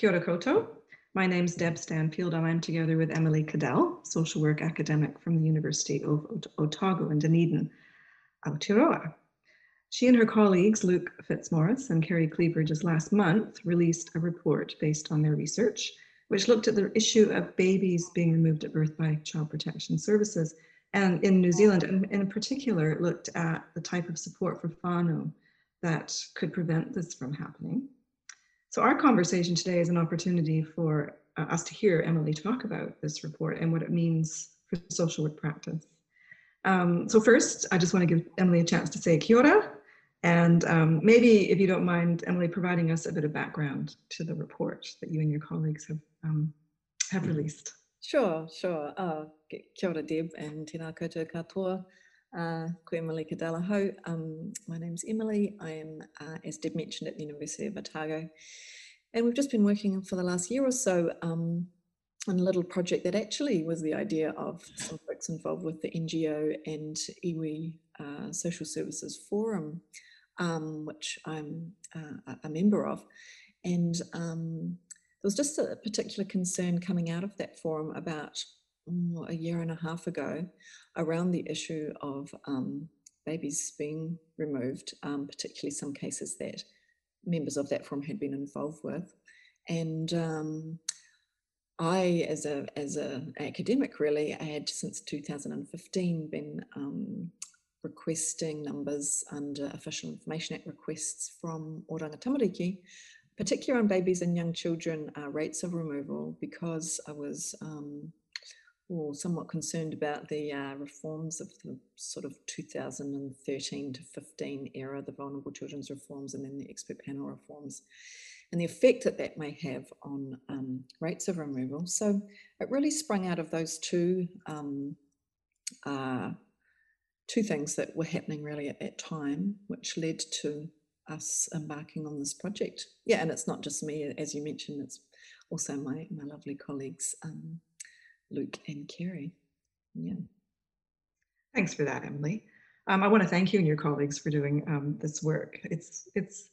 Kia ora koutou. My name's Deb Stanfield and I'm together with Emily Keddell, social work academic from the University of Otago in Dunedin, Aotearoa. She and her colleagues, Luke Fitzmaurice and Kerri Cleaver, just last month released a report based on their research, which looked at the issue of babies being removed at birth by child protection services. And in New Zealand, and in particular, looked at the type of support for whānau that could prevent this from happening. So our conversation today is an opportunity for uh, us to hear Emily talk about this report and what it means for social work practice. Um, so first, I just want to give Emily a chance to say kia ora, and um, maybe if you don't mind, Emily, providing us a bit of background to the report that you and your colleagues have, um, have released. Sure, sure. Uh, kia ora, Deb, and tēnā koutou katoa. Uh, Malika Dalaho. Um, my name's Emily. I am, uh, as Deb mentioned, at the University of Otago. And we've just been working for the last year or so um, on a little project that actually was the idea of some folks involved with the NGO and iwi uh, Social Services Forum, um, which I'm uh, a member of. And um, there was just a particular concern coming out of that forum about mm, a year and a half ago around the issue of um, babies being removed, um, particularly some cases that members of that forum had been involved with. And um, I, as a as an academic, really, I had since 2015 been um, requesting numbers under Official Information Act requests from Oranga Tamariki, particularly on babies and young children uh, rates of removal, because I was um, or somewhat concerned about the uh, reforms of the sort of 2013 to 15 era, the vulnerable children's reforms and then the expert panel reforms, and the effect that that may have on um, rates of removal. So it really sprung out of those two um, uh, two things that were happening really at that time, which led to us embarking on this project. Yeah, and it's not just me, as you mentioned, it's also my, my lovely colleagues, um, Luke and Kerri. Yeah. Thanks for that, Emily. Um, I want to thank you and your colleagues for doing um, this work. It's it's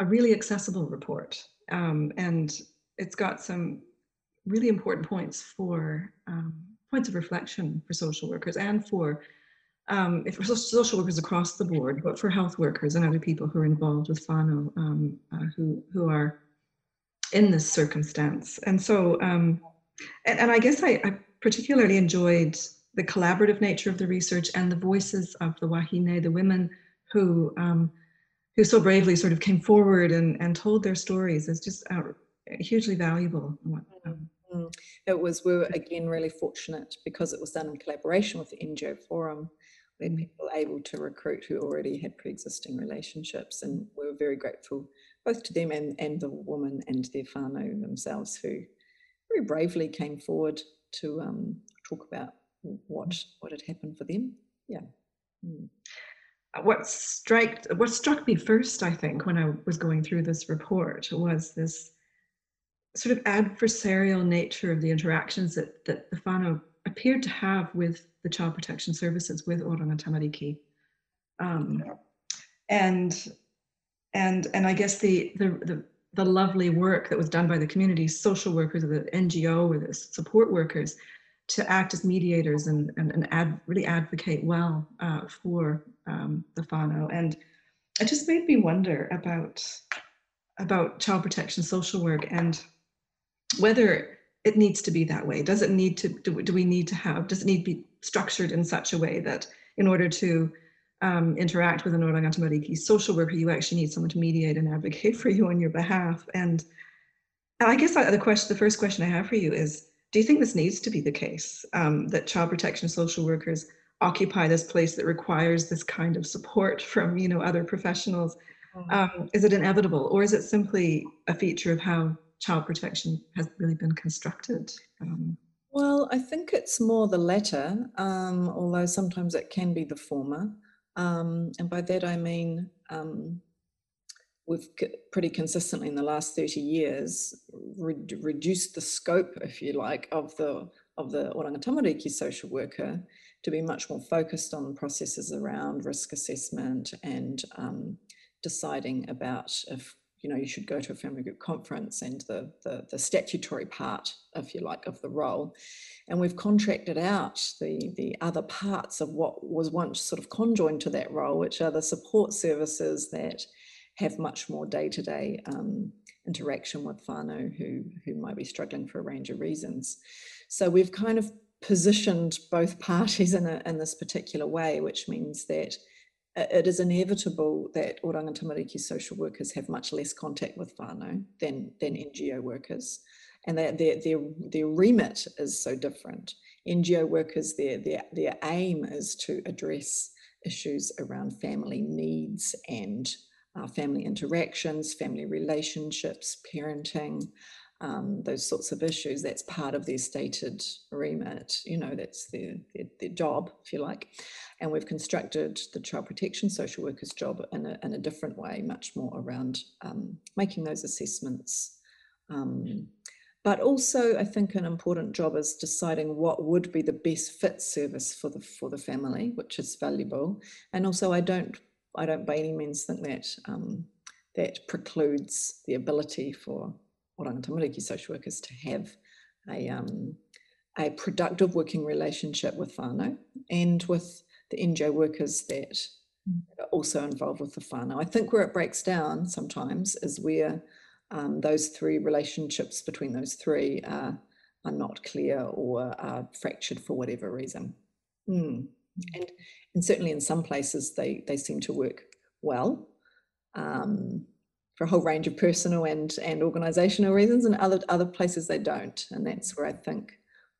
a really accessible report, um, and it's got some really important points for um, points of reflection for social workers and for um, for social workers across the board, but for health workers and other people who are involved with whānau um, uh, who who are in this circumstance. And so and, and I guess I, I, particularly enjoyed the collaborative nature of the research and the voices of the wahine, the women who um, who so bravely sort of came forward and, and told their stories is just uh, hugely valuable. Um, mm. it was, we were again really fortunate because it was done in collaboration with the NGO Forum where mm. people were able to recruit who already had pre-existing relationships and we were very grateful both to them and, and the woman and their whānau themselves who very bravely came forward to um, talk about what what had happened for them. Yeah. Mm. What struck what struck me first, I think, when I was going through this report was this sort of adversarial nature of the interactions that that the whānau appeared to have with the child protection services with Oranga Tamariki. Um, and and and I guess the the the the lovely work that was done by the community social workers or the NGO or the support workers to act as mediators and, and, and ad, really advocate well uh, for um, the whānau. And it just made me wonder about, about child protection social work and whether it needs to be that way. Does it need to, do, do we need to have, does it need to be structured in such a way that in order to um, interact with an Oranga Tamariki social worker, you actually need someone to mediate and advocate for you on your behalf. And I guess the question, the first question I have for you is, do you think this needs to be the case, um, that child protection social workers occupy this place that requires this kind of support from, you know, other professionals? Mm-hmm. Um, is it inevitable or is it simply a feature of how child protection has really been constructed? Um, well, I think it's more the latter, um, although sometimes it can be the former. Um, and by that I mean um, we've pretty consistently in the last 30 years re reduced the scope, if you like, of the of the Oranga Tamariki social worker to be much more focused on processes around risk assessment and um, deciding about if you know, you should go to a family group conference and the, the, the statutory part, if you like, of the role. And we've contracted out the, the other parts of what was once sort of conjoined to that role, which are the support services that have much more day-to-day um, interaction with whānau who, who might be struggling for a range of reasons. So we've kind of positioned both parties in, a, in this particular way, which means that it is inevitable that oranga tamariki social workers have much less contact with whānau than, than NGO workers. And their, their, their, their remit is so different. NGO workers, their, their, their aim is to address issues around family needs and uh, family interactions, family relationships, parenting, um, those sorts of issues. That's part of their stated remit. You know, that's their, their, their job, if you like. And we've constructed the child protection social workers job in a, in a different way, much more around um, making those assessments. Um, but also, I think an important job is deciding what would be the best fit service for the for the family, which is valuable. And also, I don't I don't by any means think that um, that precludes the ability for oranga tamariki social workers to have a, um, a productive working relationship with whānau and with the NGO workers that mm. are also involved with the whānau. I think where it breaks down sometimes is where um, those three relationships between those three are, are not clear or are fractured for whatever reason. Mm. And, and certainly in some places they, they seem to work well. Um, for a whole range of personal and and organizational reasons and other other places they don't. And that's where i think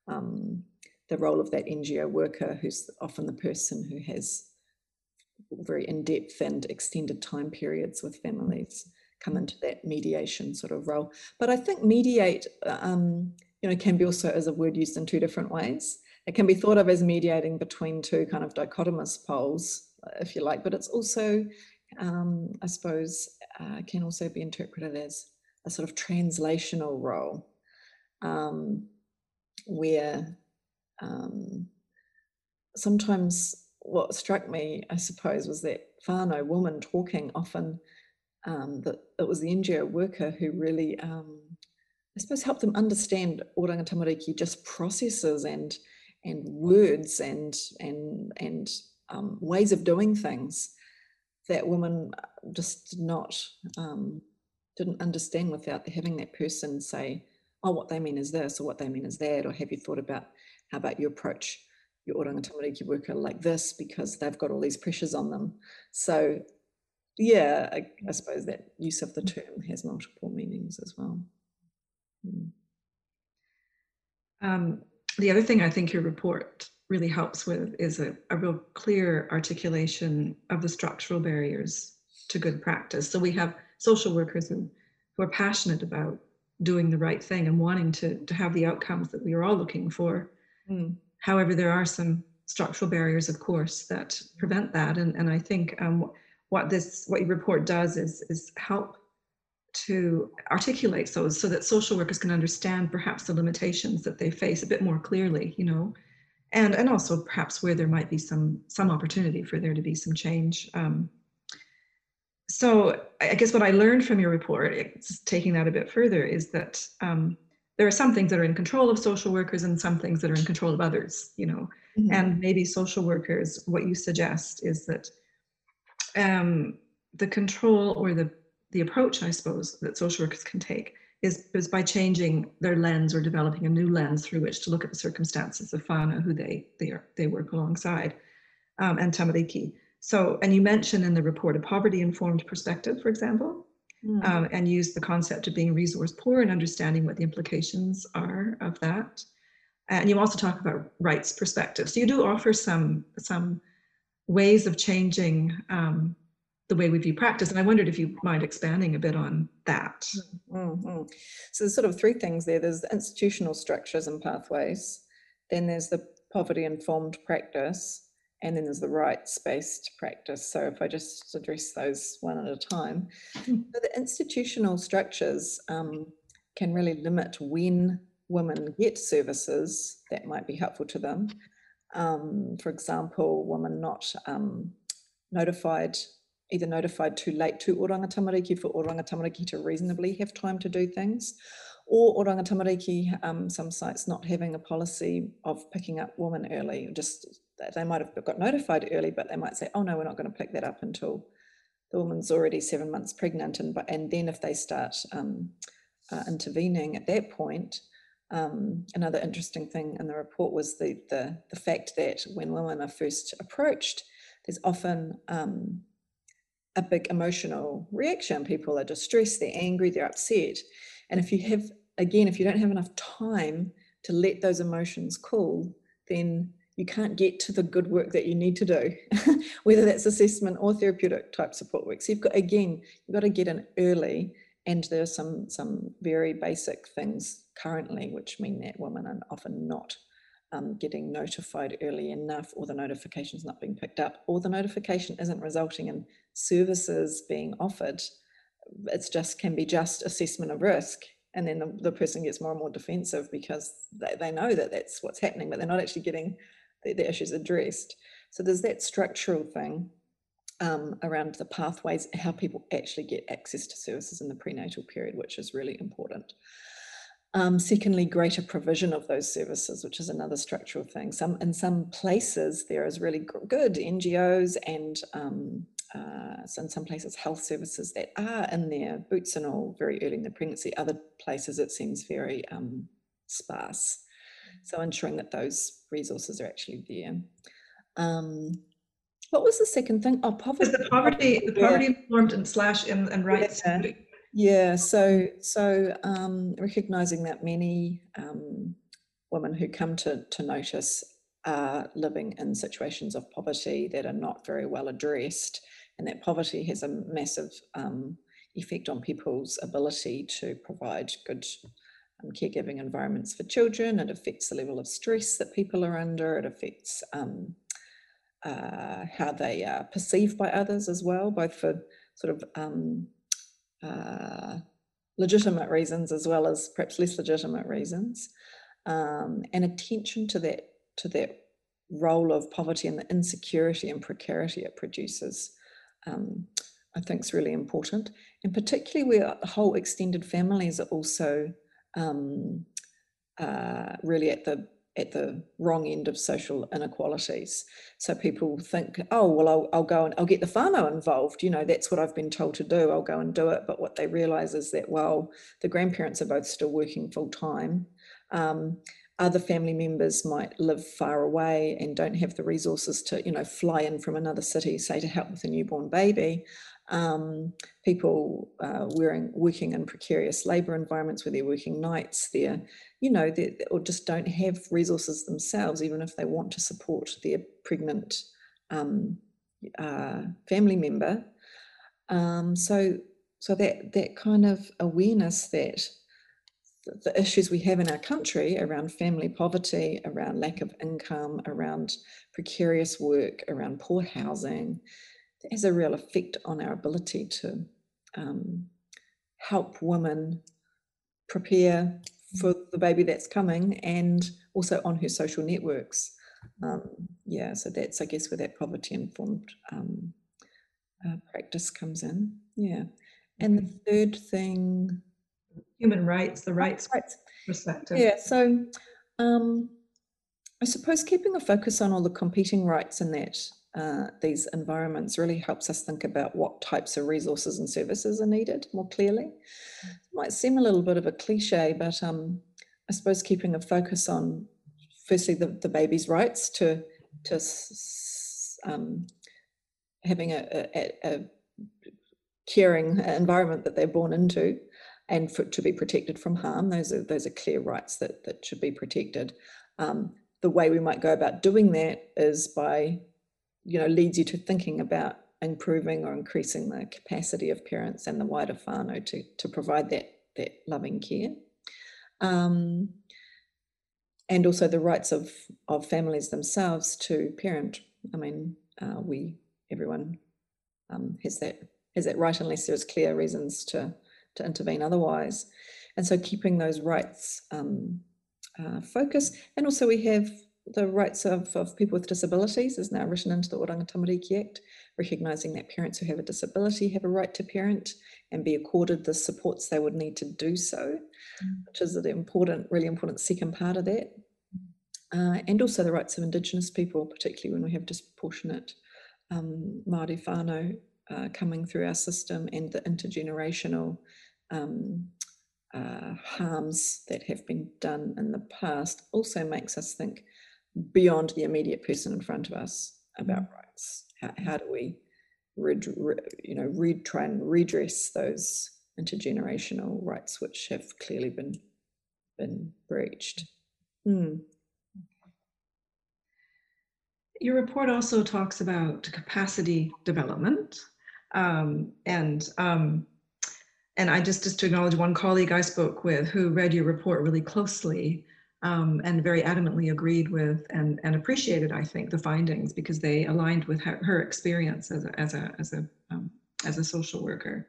um, the role of that ngo worker who's often the person who has very in-depth and extended time periods with families come into that mediation sort of role. But i think mediate um, you know can be also as a word used in two different ways. It can be thought of as mediating between two kind of dichotomous poles if you like but it's also um, I suppose, uh, can also be interpreted as a sort of translational role um, where um, sometimes what struck me, I suppose, was that whānau woman talking often um, that it was the NGO worker who really, um, I suppose, helped them understand oranga tamariki just processes and and words and and and um, ways of doing things that woman just did not um, didn't understand without having that person say, "Oh, what they mean is this, or what they mean is that," or have you thought about how about you approach your oranga tamariki worker like this because they've got all these pressures on them. So, yeah, I, I suppose that use of the mm. term has multiple meanings as well. Mm. Um, the other thing I think your report really helps with is a, a real clear articulation of the structural barriers to good practice. So we have social workers who, who are passionate about doing the right thing and wanting to, to have the outcomes that we are all looking for. Mm. However, there are some structural barriers, of course, that prevent that. And, and I think um, what this what your report does is, is help to articulate those so that social workers can understand perhaps the limitations that they face a bit more clearly, you know, and and also perhaps where there might be some some opportunity for there to be some change. Um, so I guess what I learned from your report, taking that a bit further, is that um, there are some things that are in control of social workers and some things that are in control of others. You know, mm-hmm. and maybe social workers. What you suggest is that um, the control or the the approach, I suppose, that social workers can take is, is by changing their lens or developing a new lens through which to look at the circumstances of whānau who they they are they work alongside um, and tamariki. So, and you mention in the report a poverty-informed perspective, for example, mm. um, and use the concept of being resource poor and understanding what the implications are of that. And you also talk about rights perspective. So you do offer some some ways of changing um, the way we view practice. And I wondered if you mind expanding a bit on that. Mm-hmm. So there's sort of three things there. There's the institutional structures and pathways. Then there's the poverty informed practice. And then there's the rights based practice. So if I just address those one at a time, mm. so the institutional structures um, can really limit when women get services that might be helpful to them. Um, for example, women not um, notified either notified too late to oranga tamariki for oranga tamariki to reasonably have time to do things, or oranga tamariki, um, some sites not having a policy of picking up women early, just they might have got notified early, but they might say, oh no, we're not going to pick that up until the woman's already seven months pregnant. And, and then if they start um, uh, intervening at that point, um, another interesting thing in the report was the, the, the fact that when women are first approached, there's often um, a big emotional reaction. People are distressed, they're angry, they're upset. And if you have, again, if you don't have enough time to let those emotions cool, then you can't get to the good work that you need to do, whether that's assessment or therapeutic type support work. So you've got, again, you've got to get in early and there are some, some very basic things currently which mean that women are often not um, getting notified early enough or the notification's not being picked up or the notification isn't resulting in services being offered. It's just can be just assessment of risk and then the, the person gets more and more defensive because they, they know that that's what's happening but they're not actually getting the, the issues addressed. So there's that structural thing um, around the pathways, how people actually get access to services in the prenatal period, which is really important. Um, secondly, greater provision of those services, which is another structural thing. Some in some places there is really good NGOs and um, uh, so in some places health services that are in there, boots and all, very early in the pregnancy. Other places it seems very um, sparse. So ensuring that those resources are actually there. Um, what was the second thing? Oh, poverty. the poverty, the poverty informed and slash and, and rights. Yeah. Yeah. So, so um, recognizing that many um, women who come to, to notice are living in situations of poverty that are not very well addressed, and that poverty has a massive um, effect on people's ability to provide good um, caregiving environments for children. It affects the level of stress that people are under. It affects um, uh, how they are perceived by others as well, both for sort of um, uh, legitimate reasons as well as perhaps less legitimate reasons, um, and attention to that to that role of poverty and the insecurity and precarity it produces. Um, I think is really important, and particularly where the whole extended families are also um, uh, really at the at the wrong end of social inequalities. So people think, oh, well, I'll, I'll go and I'll get the whānau involved. You know, that's what I've been told to do. I'll go and do it. But what they realize is that, well, the grandparents are both still working full time. Um, other family members might live far away and don't have the resources to, you know, fly in from another city, say to help with a newborn baby. Um, people uh, wearing, working in precarious labour environments where they're working nights, they're you know, they, or just don't have resources themselves, even if they want to support their pregnant um, uh, family member. Um, so, so that that kind of awareness that the issues we have in our country around family poverty, around lack of income, around precarious work, around poor housing, has a real effect on our ability to um, help women prepare for the baby that's coming and also on her social networks. Um, yeah, so that's, I guess, where that poverty informed um, uh, practice comes in. Yeah. And the third thing human rights, the rights, rights. perspective. Yeah, so um, I suppose keeping a focus on all the competing rights in that uh, these environments really helps us think about what types of resources and services are needed more clearly. It might seem a little bit of a cliche, but um, I suppose keeping a focus on firstly the, the baby's rights to to um, having a, a, a, caring environment that they're born into and for, to be protected from harm. Those are those are clear rights that that should be protected. Um, the way we might go about doing that is by you know, leads you to thinking about improving or increasing the capacity of parents and the wider whānau to, to provide that, that loving care. Um, and also the rights of, of families themselves to parent. I mean, uh, we, everyone um, has that has that right unless there's clear reasons to, to intervene otherwise. And so keeping those rights um, uh, focus. And also we have the rights of, of people with disabilities is now written into the Oranga Tamariki Act, recognising that parents who have a disability have a right to parent and be accorded the supports they would need to do so, mm. which is an important, really important second part of that. Uh, and also the rights of Indigenous people, particularly when we have disproportionate um, Māori whānau uh, coming through our system and the intergenerational um, uh, harms that have been done in the past also makes us think beyond the immediate person in front of us about mm. rights. How, how do we, red, re, you know, read, try and redress those intergenerational rights which have clearly been been breached? Mm. Your report also talks about capacity development um, and um, and I just just to acknowledge one colleague I spoke with who read your report really closely um, and very adamantly agreed with and, and appreciated, I think, the findings because they aligned with her, her experience as a as a as a um, as a social worker.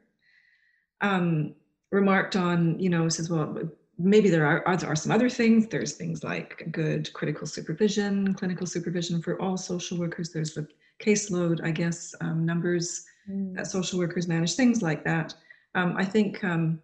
Um, remarked on, you know, says, well, maybe there are, are some other things. There's things like good critical supervision, clinical supervision for all social workers. There's the caseload, I guess, um, numbers mm. that social workers manage, things like that. Um, I think um,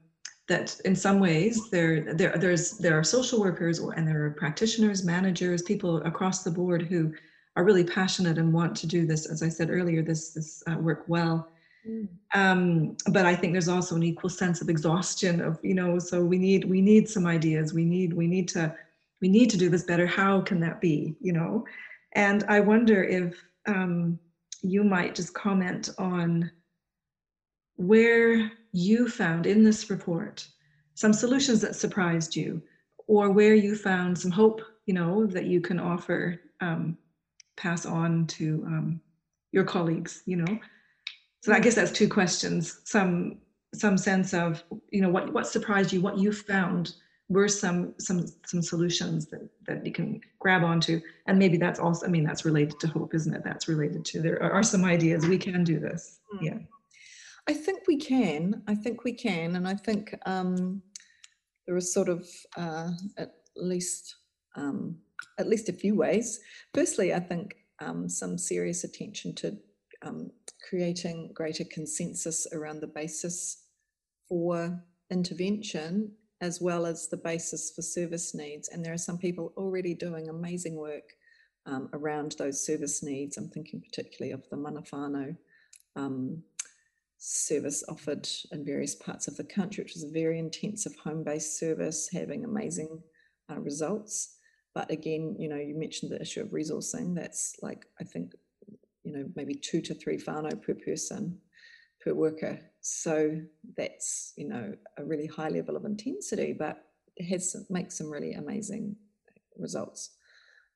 that in some ways there, there, there's, there are social workers and there are practitioners, managers, people across the board who are really passionate and want to do this, as I said earlier, this, this uh, work well. Mm. Um, but I think there's also an equal sense of exhaustion of, you know, so we need, we need some ideas. We need, we need to, we need to do this better. How can that be, you know? And I wonder if um, you might just comment on where you found in this report some solutions that surprised you or where you found some hope you know that you can offer um, pass on to um, your colleagues you know? So i guess that's two questions. Some some sense of you know what what surprised you what you found were some some some solutions that that you can grab onto. And maybe that's also i mean that's related to hope isn't it? That's related to there are some ideas. We can do this. Mm. yeah I think we can. I think we can, and I think um, there are sort of uh, at least um, at least a few ways. Firstly, I think um, some serious attention to um, creating greater consensus around the basis for intervention as well as the basis for service needs. And there are some people already doing amazing work um, around those service needs. I'm thinking particularly of the Mana whānau um, service offered in various parts of the country, which was a very intensive home-based service, having amazing uh, results. But again, you know, you mentioned the issue of resourcing. That's like, I think, you know, maybe two to three whānau per person, per worker. So that's, you know, a really high level of intensity, but it has some, makes some really amazing results.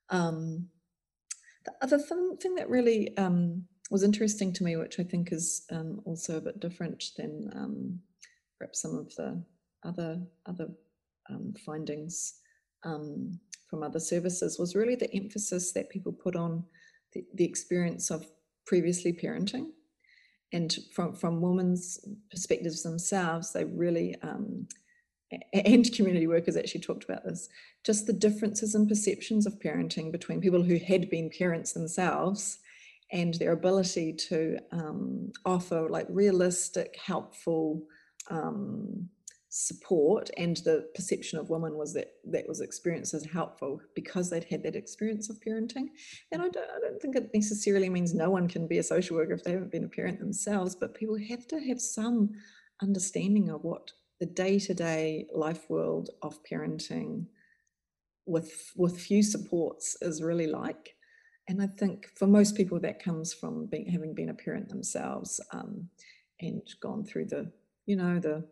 Um, the other thing, thing that really um, was interesting to me, which I think is um, also a bit different than um, perhaps some of the other other um, findings um, from other services, was really the emphasis that people put on the, the experience of previously parenting, and from from women's perspectives themselves, they really um, and community workers actually talked about this just the differences in perceptions of parenting between people who had been parents themselves and their ability to um, offer like realistic, helpful um, support. And the perception of women was that that was experienced as helpful because they'd had that experience of parenting. And I don't, I don't think it necessarily means no one can be a social worker if they haven't been a parent themselves, but people have to have some understanding of what the day-to-day life world of parenting with with few supports is really like and I think for most people that comes from being having been a parent themselves um, and gone through the, you know, the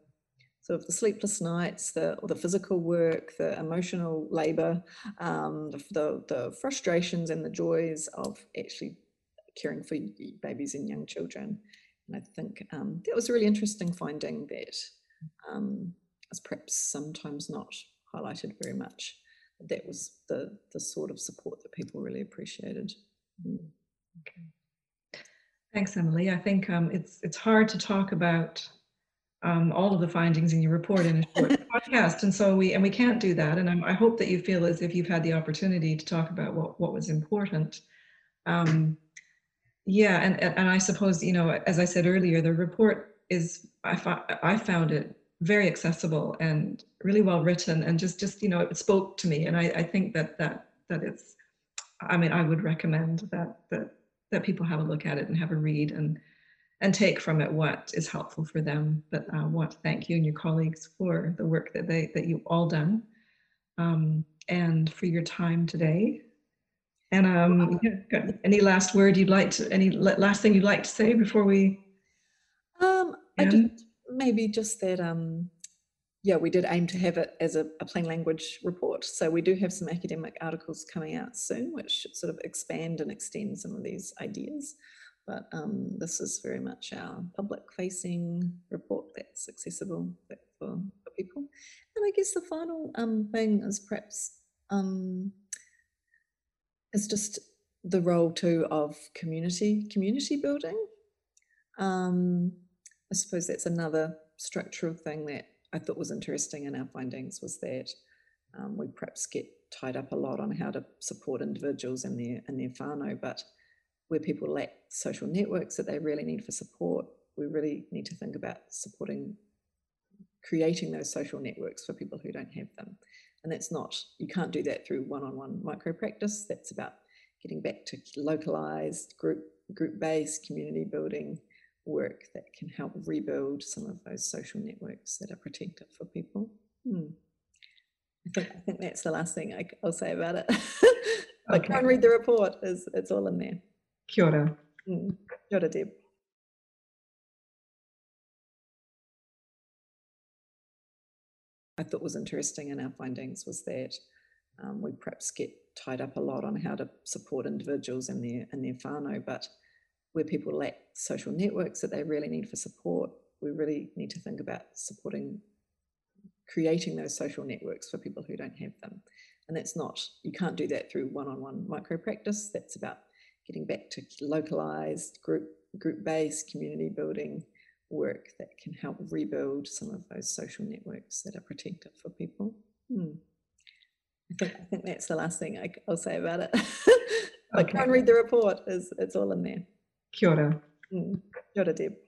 sort of the sleepless nights, the the physical work, the emotional labour, um, the, the, the frustrations and the joys of actually caring for babies and young children. And I think um, that was a really interesting finding that um, is perhaps sometimes not highlighted very much that was the the sort of support that people really appreciated. Mm. Okay. Thanks, Emily. I think um, it's it's hard to talk about um, all of the findings in your report in a short podcast, and so we and we can't do that. And I'm, i hope that you feel as if you've had the opportunity to talk about what what was important. Um, Yeah, and, and I suppose, you know, as I said earlier, the report is, I I found it very accessible and really well written and just, just, you know, it spoke to me. And I, I think that, that, that it's, I mean, I would recommend that, that, that people have a look at it and have a read and, and take from it what is helpful for them. But I want to thank you and your colleagues for the work that they, that you've all done um, and for your time today. And um, yeah, any last word you'd like to, any last thing you'd like to say before we Um, I just, maybe just that, um, yeah, we did aim to have it as a, a plain language report. So we do have some academic articles coming out soon, which sort of expand and extend some of these ideas. But um, this is very much our public facing report that's accessible for, for people. And I guess the final um, thing is perhaps um, is just the role too of community community building. Um, I suppose that's another structural thing that I thought was interesting in our findings was that um, we perhaps get tied up a lot on how to support individuals in their and their whānau, but where people lack social networks that they really need for support, we really need to think about supporting creating those social networks for people who don't have them. And that's not, you can't do that through one-on-one micro practice. That's about getting back to localized group group-based community building work that can help rebuild some of those social networks that are protective for people. Hmm. I think I think that's the last thing I, will say about it. but Okay. go and read the report. It's, it's all in there. Kia ora. Hmm. Kia ora, Deb. I thought was interesting in our findings was that um, we perhaps get tied up a lot on how to support individuals and their and their whānau, but where people lack social networks that they really need for support, we really need to think about supporting creating those social networks for people who don't have them. And that's not, you can't do that through one-on-one micro practice. That's about getting back to localized group group-based community building work that can help rebuild some of those social networks that are protective for people. Hmm. I think I think that's the last thing I, will say about it. I Okay. and read the report. Is it's all in there. Kia ora. Hmm. Kia ora, Deb.